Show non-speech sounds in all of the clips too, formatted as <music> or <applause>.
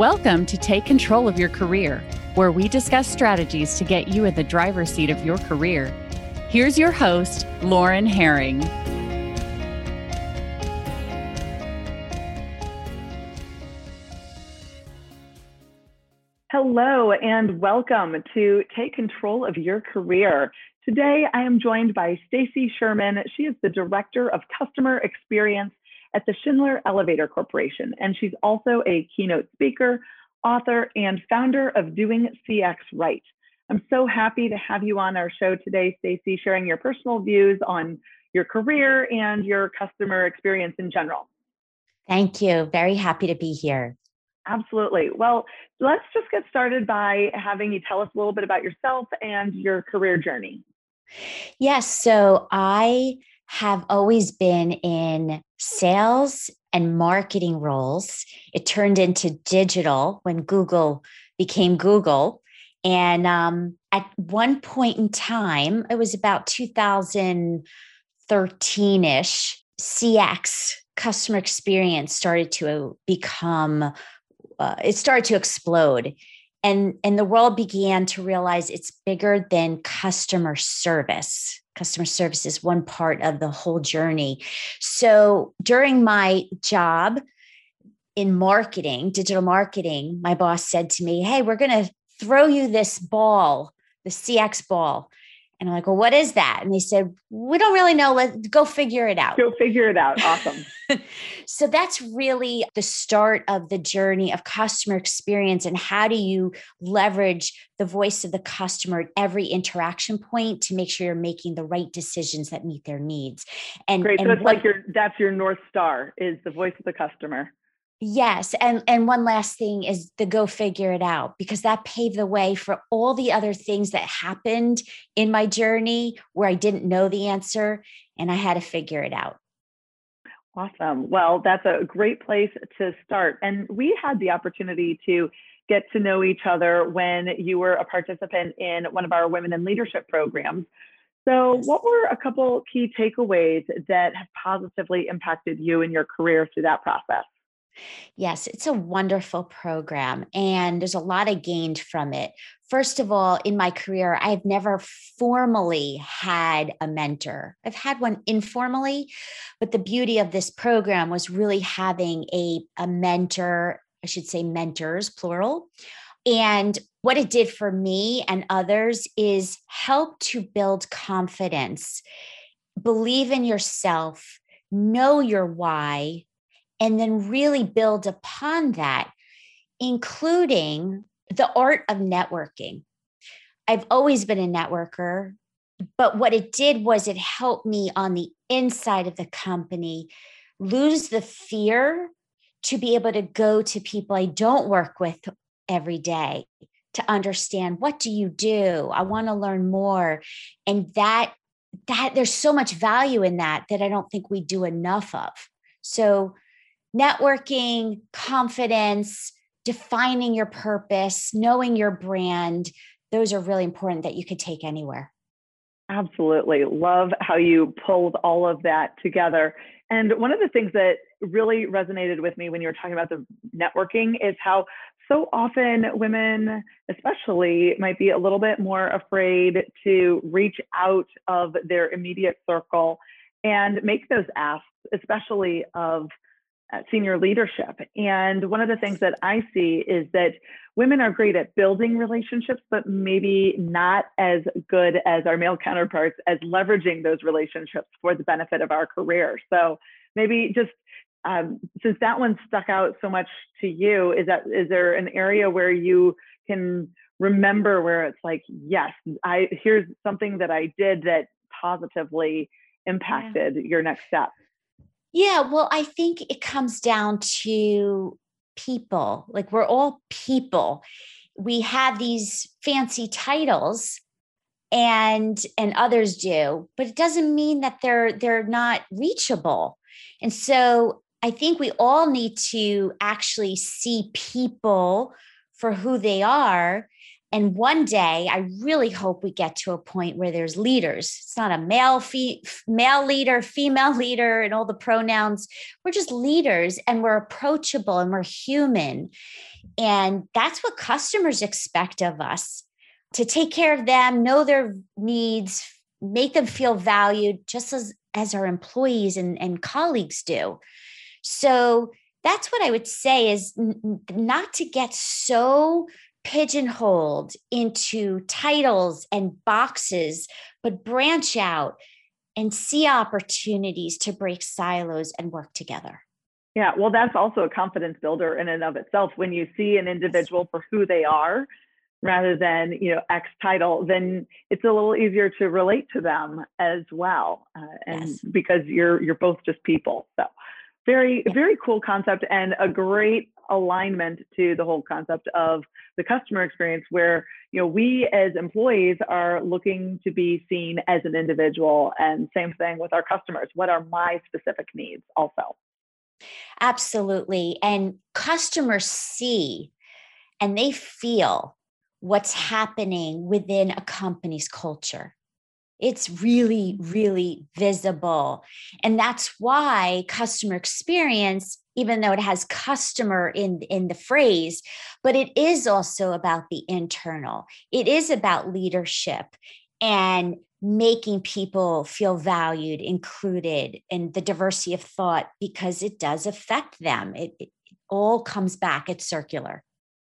Welcome to Take Control of Your Career, where we discuss strategies to get you in the driver's seat of your career. Here's your host, Lauren Herring. Hello, and welcome to Take Control of Your Career. Today, I am joined by Stacy Sherman. She is the Director of Customer Experience at the Schindler Elevator Corporation, and she's also a keynote speaker, author, and founder of Doing CX Right. I'm so happy to have you on our show today, Stacy, sharing your personal views on your career and your customer experience in general. Thank you. Very happy to be here. Absolutely. Well, let's just get started by having you tell us a little bit about yourself and your career journey. Yes. So I have always been in sales and marketing roles. It turned into digital when Google became Google. And um, at one point in time, it was about 2013 ish, CX, customer experience, started to become, uh, it started to explode. And, and the world began to realize it's bigger than customer service customer service is one part of the whole journey. So during my job in marketing, digital marketing, my boss said to me, Hey, we're going to throw you this ball, the CX ball. And I'm like, well, what is that? And they said, we don't really know. Let's go figure it out. Go figure it out. Awesome. <laughs> so that's really the start of the journey of customer experience. And how do you leverage the voice of the customer at every interaction point to make sure you're making the right decisions that meet their needs? And great. And so it's what, like your that's your North Star is the voice of the customer. Yes, and and one last thing is the go figure it out because that paved the way for all the other things that happened in my journey where I didn't know the answer and I had to figure it out. Awesome. Well, that's a great place to start. And we had the opportunity to get to know each other when you were a participant in one of our women in leadership programs. So, what were a couple key takeaways that have positively impacted you in your career through that process? Yes, it's a wonderful program, and there's a lot I gained from it. First of all, in my career, I've never formally had a mentor. I've had one informally, but the beauty of this program was really having a, a mentor, I should say mentors, plural. And what it did for me and others is help to build confidence, believe in yourself, know your why, and then really build upon that, including the art of networking. I've always been a networker, but what it did was it helped me on the inside of the company lose the fear to be able to go to people I don't work with every day to understand what do you do? I want to learn more. And that that there's so much value in that that i don't think we do enough of. So networking, confidence, defining your purpose, knowing your brand, those are really important that you could take anywhere. Absolutely. Love how you pulled all of that together. And one of the things that really resonated with me when you were talking about the networking is how so often women, especially, might be a little bit more afraid to reach out of their immediate circle and make those asks, especially of senior leadership. And one of the things that I see is that women are great at building relationships, but maybe not as good as our male counterparts as leveraging those relationships for the benefit of our career. So maybe just um, since that one stuck out so much to you, is that is there an area where you can remember where it's like, yes, I here's something that I did that positively impacted yeah. your next step? Yeah, well, I think it comes down to people. Like we're all people. We have these fancy titles and and others do, but it doesn't mean that they're they're not reachable. And so I think we all need to actually see people for who they are and one day, I really hope we get to a point where there's leaders. It's not a male, male leader, female leader, and all the pronouns. We're just leaders, and we're approachable, and we're human. And that's what customers expect of us to take care of them, know their needs, make them feel valued, just as, as our employees and, and colleagues do. So that's what I would say is not to get so pigeonholed into titles and boxes, but branch out and see opportunities to break silos and work together. Yeah, well, that's also a confidence builder in and of itself. When you see an individual for who they are rather than, you know, X title, then it's a little easier to relate to them as well. Uh, and yes. because you're you're both just people. So very, very cool concept and a great alignment to the whole concept of the customer experience where you know we as employees are looking to be seen as an individual and same thing with our customers. What are my specific needs also? Absolutely. And customers see and they feel what's happening within a company's culture it's really, really visible. And that's why customer experience, even though it has customer in, in the phrase, but it is also about the internal. It is about leadership and making people feel valued, included, and the diversity of thought because it does affect them. It, it all comes back, it's circular.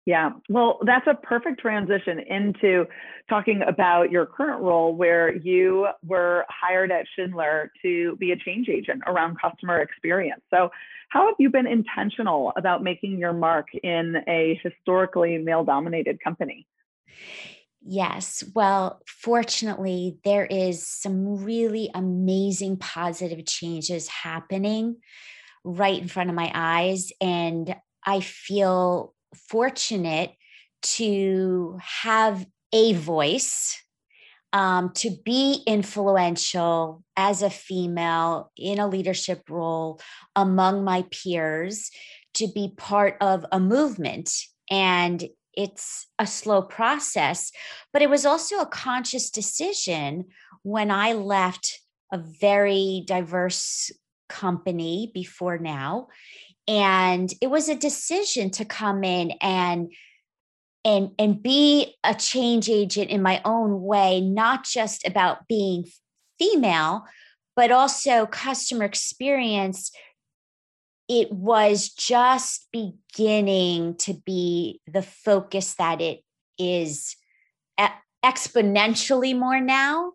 Yeah, well, that's a perfect transition into talking about your current role where you were hired at Schindler to be a change agent around customer experience. So, how have you been intentional about making your mark in a historically male dominated company? Yes. Well, fortunately, there is some really amazing positive changes happening right in front of my eyes. And I feel fortunate to have a voice, um, to be influential as a female in a leadership role among my peers, to be part of a movement. And it's a slow process, but it was also a conscious decision when I left a very diverse company before now and it was a decision to come in and and and be a change agent in my own way not just about being female but also customer experience. It was just beginning to be the focus that it is exponentially more now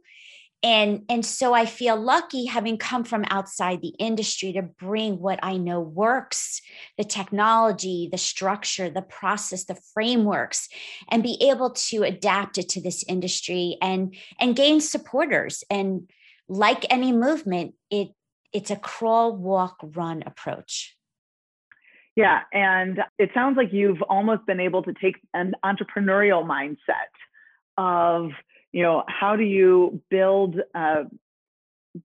and and so i feel lucky having come from outside the industry to bring what i know works the technology the structure the process the frameworks and be able to adapt it to this industry and and gain supporters. And like any movement it it's a crawl walk run approach. Yeah and it sounds like you've almost been able to take an entrepreneurial mindset of you know how do you build uh,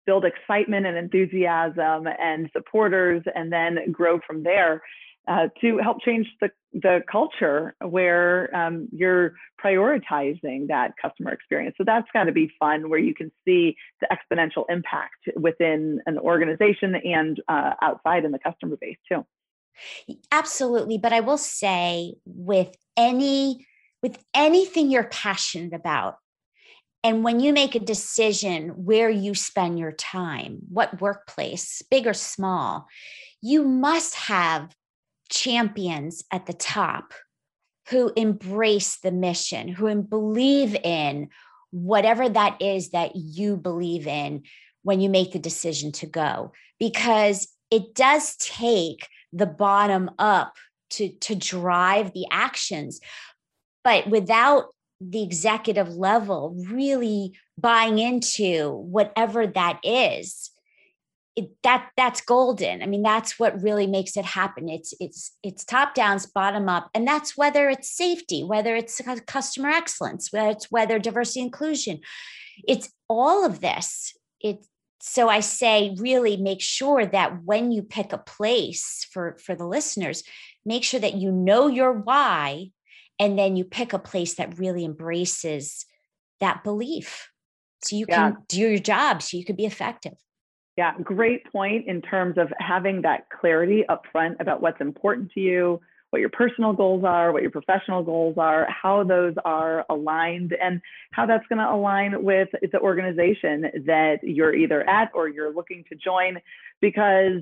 build excitement and enthusiasm and supporters and then grow from there uh, to help change the, the culture where um, you're prioritizing that customer experience. So that's got to be fun where you can see the exponential impact within an organization and uh, outside in the customer base too. Absolutely. But I will say with any with anything you're passionate about, and when you make a decision where you spend your time, what workplace, big or small, you must have champions at the top who embrace the mission, who believe in whatever that is that you believe in when you make the decision to go. Because it does take the bottom up to, to drive the actions. But without the executive level really buying into whatever that is it, that that's golden. I mean that's what really makes it happen. It's it's it's top down bottom up and that's whether it's safety whether it's customer excellence whether it's whether diversity inclusion. It's all of this. It so i say really make sure that when you pick a place for for the listeners make sure that you know your why and then you pick a place that really embraces that belief so you yeah. can do your job so you could be effective yeah great point in terms of having that clarity up front about what's important to you what your personal goals are, what your professional goals are, how those are aligned, and how that's going to align with the organization that you're either at or you're looking to join. Because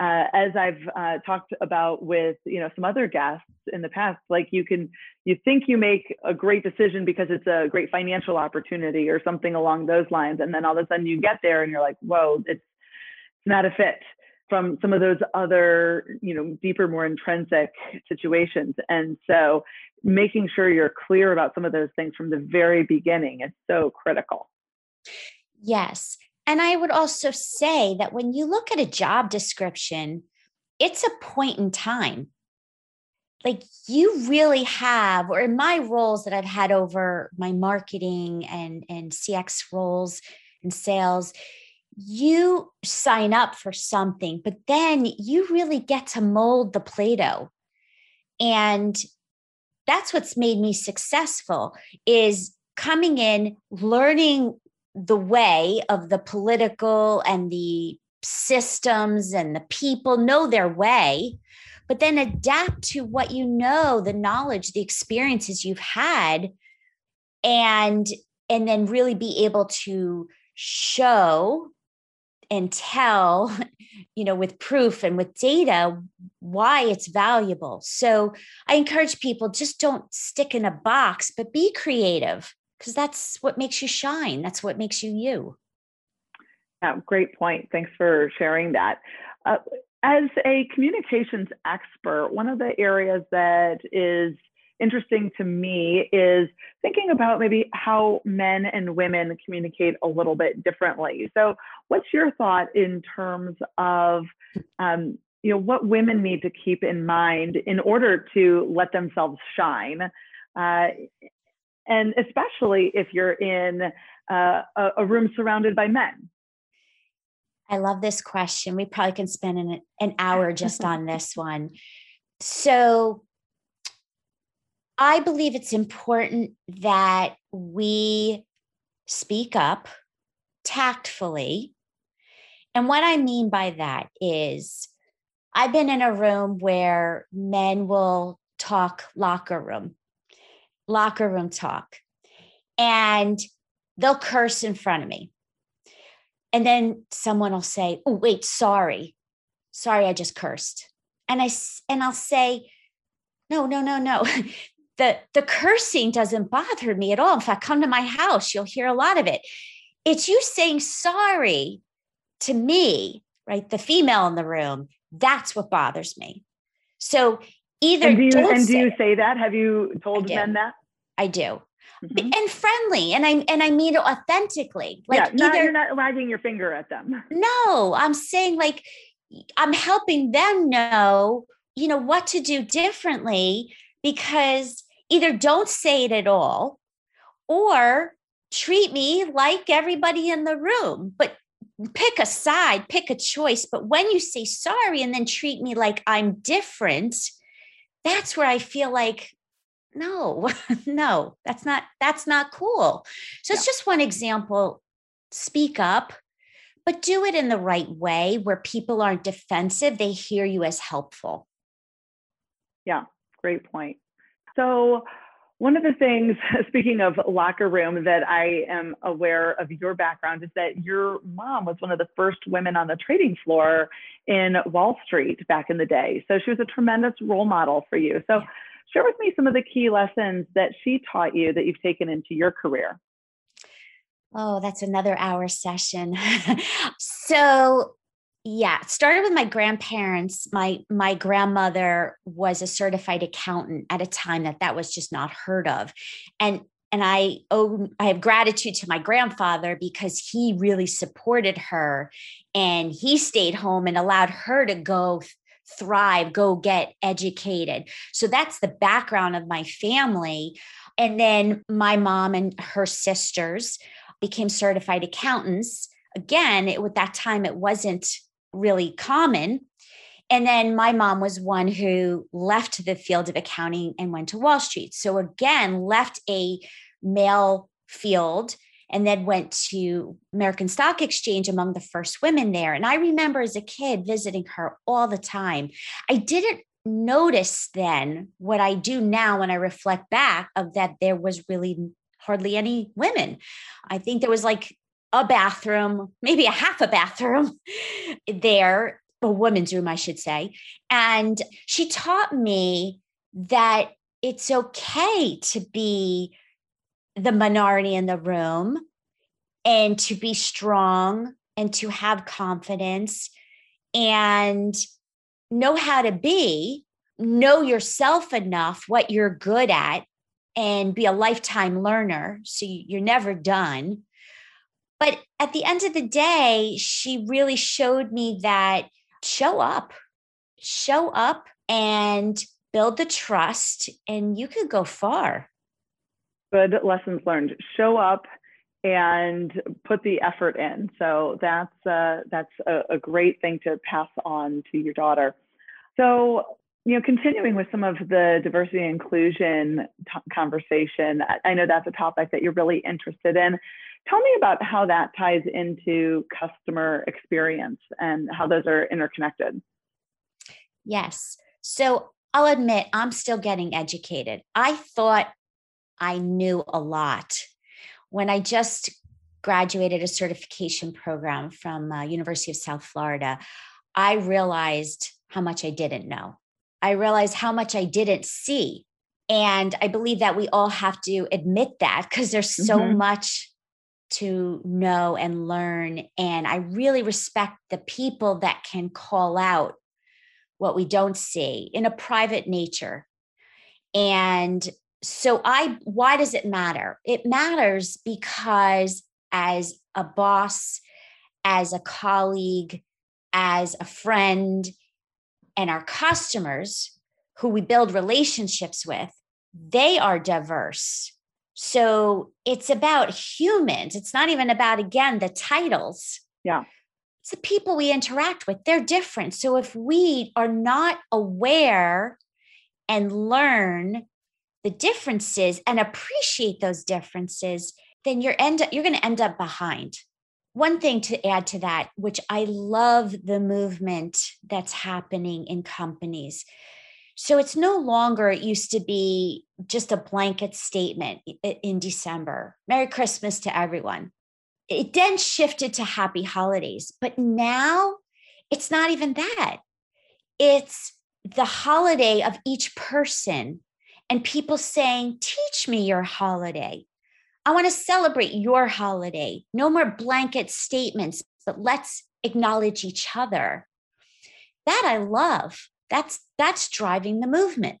uh, as I've uh, talked about with you know some other guests in the past, like you can you think you make a great decision because it's a great financial opportunity or something along those lines, and then all of a sudden you get there and you're like, whoa, it's it's not a fit from some of those other you know deeper more intrinsic situations. And so making sure you're clear about some of those things from the very beginning is so critical. Yes and i would also say that when you look at a job description it's a point in time like you really have or in my roles that i've had over my marketing and and cx roles and sales you sign up for something, but then you really get to mold the Play Doh. And that's what's made me successful is coming in, learning the way of the political and the systems and the people know their way but then adapt to what you know the knowledge the experiences you've had and and then really be able to show and tell <laughs> you know with proof and with data why it's valuable. So i encourage people just don't stick in a box but be creative because that's what makes you shine that's what makes you you. Yeah great point thanks for sharing that. Uh, as a communications expert one of the areas that is interesting to me is thinking about maybe how men and women communicate a little bit differently. So, what's your thought in terms of um, you know what women need to keep in mind in order to let themselves shine, uh, and especially if you're in uh, a, a room surrounded by men. I love this question. We probably can spend an, an hour just on <laughs> this one. So, I believe it's important that we speak up tactfully. And what I mean by that is, I've been in a room where men will talk locker room, locker room talk, and they'll curse in front of me. And then someone will say, "Oh, wait, sorry. Sorry, I just cursed." And I and I'll say, "No, no, no, no. <laughs> the the cursing doesn't bother me at all in fact come to my house you'll hear a lot of it it's you saying sorry to me right the female in the room that's what bothers me so either and do you, and do you say that have you told men that i do mm-hmm. and friendly and i and i mean it authentically like yeah, not, either, you're not wagging your finger at them <laughs> no i'm saying like i'm helping them know you know what to do differently because either don't say it at all or treat me like everybody in the room, but pick a side, pick a choice. But when you say sorry and then treat me like I'm different, that's where I feel like, no, <laughs> no, that's not, that's not cool. So it's just one example. Speak up, but do it in the right way where people aren't defensive. They hear you as helpful. Yeah, great point. So, one of the things, <laughs> speaking of locker room, that I am aware of your background is that your mom was one of the first women on the trading floor in Wall Street back in the day. So she was a tremendous role model for you. So, share with me some of the key lessons that she taught you that you've taken into your career. Oh, that's another hour session. <laughs> so, yeah started with my grandparents my my grandmother was a certified accountant at a time that that was just not heard of and and i owe i have gratitude to my grandfather because he really supported her and he stayed home and allowed her to go thrive go get educated so that's the background of my family and then my mom and her sisters became certified accountants again it, at that time it wasn't really common. And then my mom was one who left the field of accounting and went to Wall Street. So again, left a male field and then went to American Stock Exchange among the first women there. And I remember as a kid visiting her all the time. I didn't notice then what I do now when I reflect back of that there was really hardly any women. I think there was like a bathroom, maybe a half a bathroom <laughs> there, a woman's room, I should say. And she taught me that it's okay to be the minority in the room and to be strong and to have confidence and know how to be, know yourself enough, what you're good at, and be a lifetime learner. So you're never done. But at the end of the day, she really showed me that show up, show up and build the trust, and you could go far. Good lessons learned. Show up and put the effort in. So that's uh, that's a, a great thing to pass on to your daughter. So you know, continuing with some of the diversity and inclusion t- conversation, I know that's a topic that you're really interested in. Tell me about how that ties into customer experience and how those are interconnected. Yes. So I'll admit, I'm still getting educated. I thought I knew a lot when I just graduated a certification program from uh, University of South Florida. I realized how much I didn't know. I realized how much I didn't see. And I believe that we all have to admit that because there's so mm-hmm. much to know and learn. And I really respect the people that can call out what we don't see in a private nature. And so I why does it matter? It matters because as a boss, as a colleague, as a friend, and our customers who we build relationships with, they are diverse. So it's about humans. It's not even about, again, the titles. Yeah. It's the people we interact with. They're different. So if we are not aware and learn the differences and appreciate those differences, then you're end you're going to end up behind one thing to add to that, which I love the movement that's happening in companies. So it's no longer, it used to be just a blanket statement in December Merry Christmas to everyone. It then shifted to happy holidays. But now it's not even that. It's the holiday of each person and people saying, Teach me your holiday. I want to celebrate your holiday. No more blanket statements, but let's acknowledge each other. That I love. That's that's driving the movement.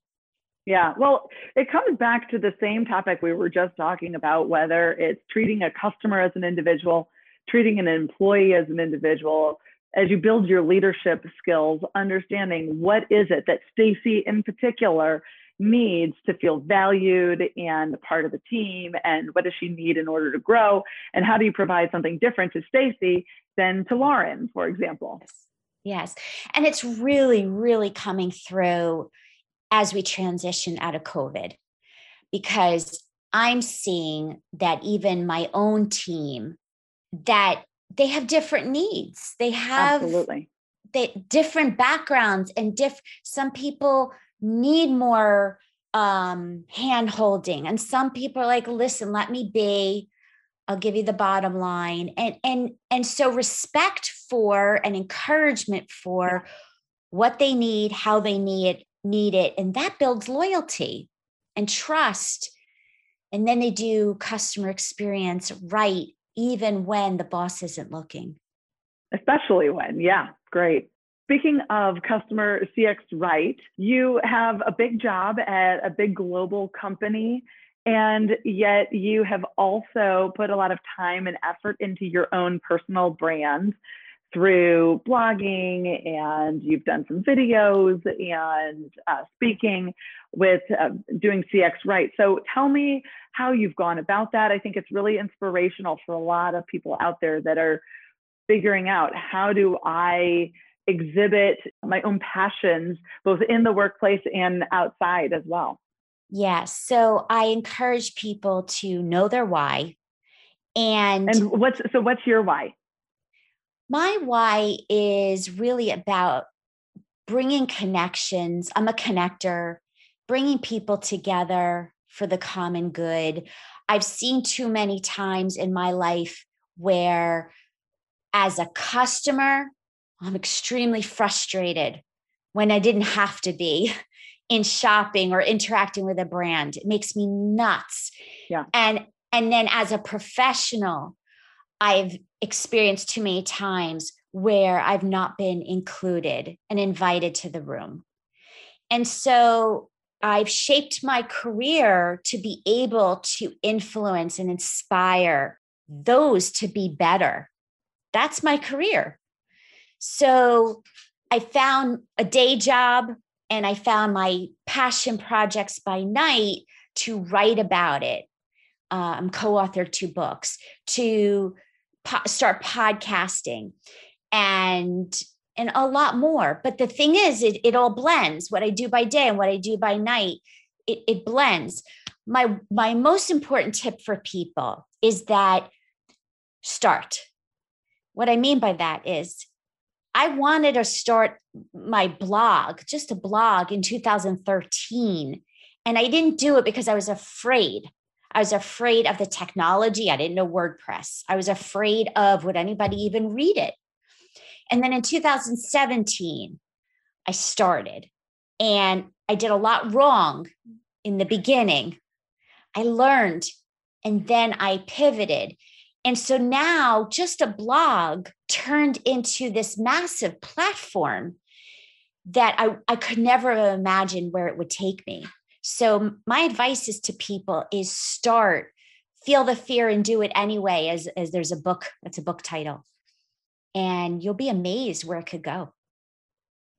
Yeah, well, it comes back to the same topic we were just talking about whether it's treating a customer as an individual, treating an employee as an individual, as you build your leadership skills, understanding what is it that Stacy in particular needs to feel valued and part of the team and what does she need in order to grow? And how do you provide something different to Stacy than to Lauren for example? Yes. And it's really really coming through as we transition out of covid because i'm seeing that even my own team that they have different needs. They have absolutely. they different backgrounds and diff some people need more um hand holding. And some people are like listen let me be. I'll give you the bottom line. And and and so respect for and encouragement for what they need how they need need it. And that builds loyalty and trust. And then they do customer experience right even when the boss isn't looking. Especially when yeah great Speaking of customer CX right, you have a big job at a big global company, and yet you have also put a lot of time and effort into your own personal brand through blogging, and you've done some videos and uh, speaking with uh, doing CX right. So tell me how you've gone about that. I think it's really inspirational for a lot of people out there that are figuring out how do I exhibit my own passions both in the workplace and outside as well. Yes. So I encourage people to know their why. And And what's so what's your why? My why is really about bringing connections. I'm a connector, bringing people together for the common good. I've seen too many times in my life where, as a customer, I'm extremely frustrated when I didn't have to be in shopping or interacting with a brand. It makes me nuts. Yeah. And and then as a professional, I've experienced too many times where I've not been included and invited to the room. And so I've shaped my career to be able to influence and inspire those to be better. That's my career. So I found a day job and I found my passion projects by night to write about it. Um, co-authored two books to po- start podcasting and and a lot more. But the thing is it, it all blends. What i do by day and what i do by night it, it blends. My my most important tip for people is that start. What i mean by that is i wanted to start my blog just a blog in 2013 and i didn't do it because i was afraid I was afraid of the technology. I didn't know WordPress. I was afraid of would anybody even read it? And then in 2017, I started and I did a lot wrong in the beginning. I learned and then I pivoted. And so now just a blog turned into this massive platform that I, I could never have imagined where it would take me. So my advice is to people is start, feel the fear and do it anyway, as, as there's a book, that's a book title and you'll be amazed where it could go.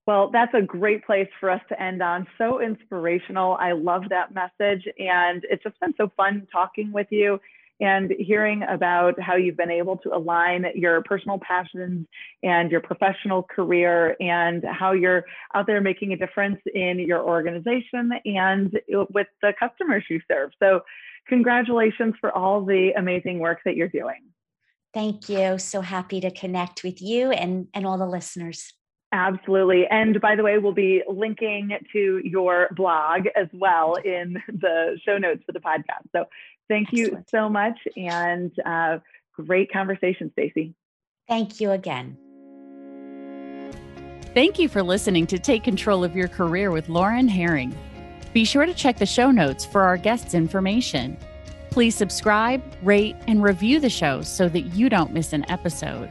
Well, that's a great place for us to end on. So inspirational. I love that message. And it's just been so fun talking with you and hearing about how you've been able to align your personal passions and your professional career and how you're out there making a difference in your organization and with the customers you serve. So, congratulations for all the amazing work that you're doing. Thank you. So happy to connect with you and, and all the listeners. Absolutely. And by the way, we'll be linking to your blog as well in the show notes for the podcast. So thank Excellent. you so much and uh, great conversation, Stacy. Thank you again. Thank you for listening to Take Control of Your Career with Lauren Herring. Be sure to check the show notes for our guests' information. Please subscribe, rate, and review the show so that you don't miss an episode.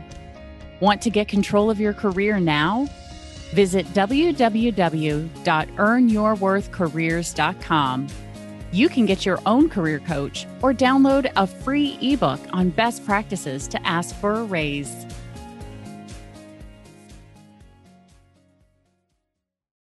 Want to get control of your career now? Visit www.earnyourworthcareers.com. You can get your own career coach or download a free ebook on best practices to ask for a raise.